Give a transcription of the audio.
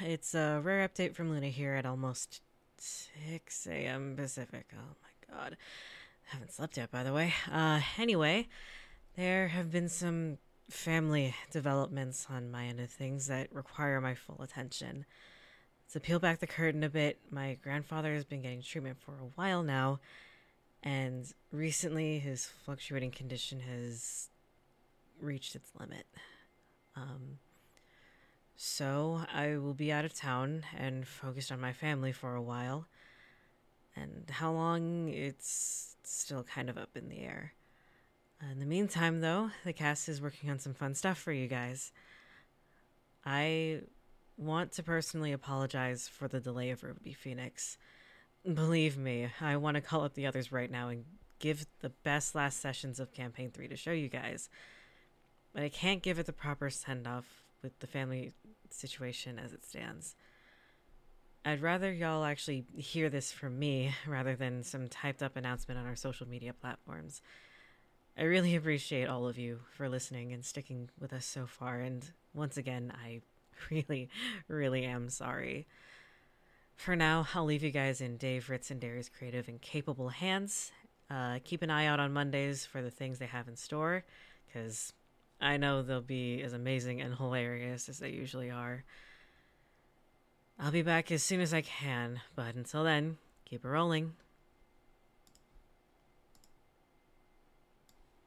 It's a rare update from Luna here at almost 6 a.m. Pacific. Oh my god. Haven't slept yet, by the way. Uh, anyway, there have been some family developments on my end of things that require my full attention. To peel back the curtain a bit, my grandfather has been getting treatment for a while now, and recently his fluctuating condition has reached its limit. Um, so I will be out of town and focused on my family for a while. And how long, it's still kind of up in the air. Uh, in the meantime, though, the cast is working on some fun stuff for you guys. I want to personally apologize for the delay of Ruby Phoenix. Believe me, I want to call up the others right now and give the best last sessions of Campaign 3 to show you guys. But I can't give it the proper send off with the family situation as it stands. I'd rather y'all actually hear this from me rather than some typed up announcement on our social media platforms. I really appreciate all of you for listening and sticking with us so far, and once again, I really, really am sorry. For now, I'll leave you guys in Dave, Ritz, and Darius' creative and capable hands. Uh, keep an eye out on Mondays for the things they have in store, because I know they'll be as amazing and hilarious as they usually are. I'll be back as soon as I can, but until then, keep it rolling.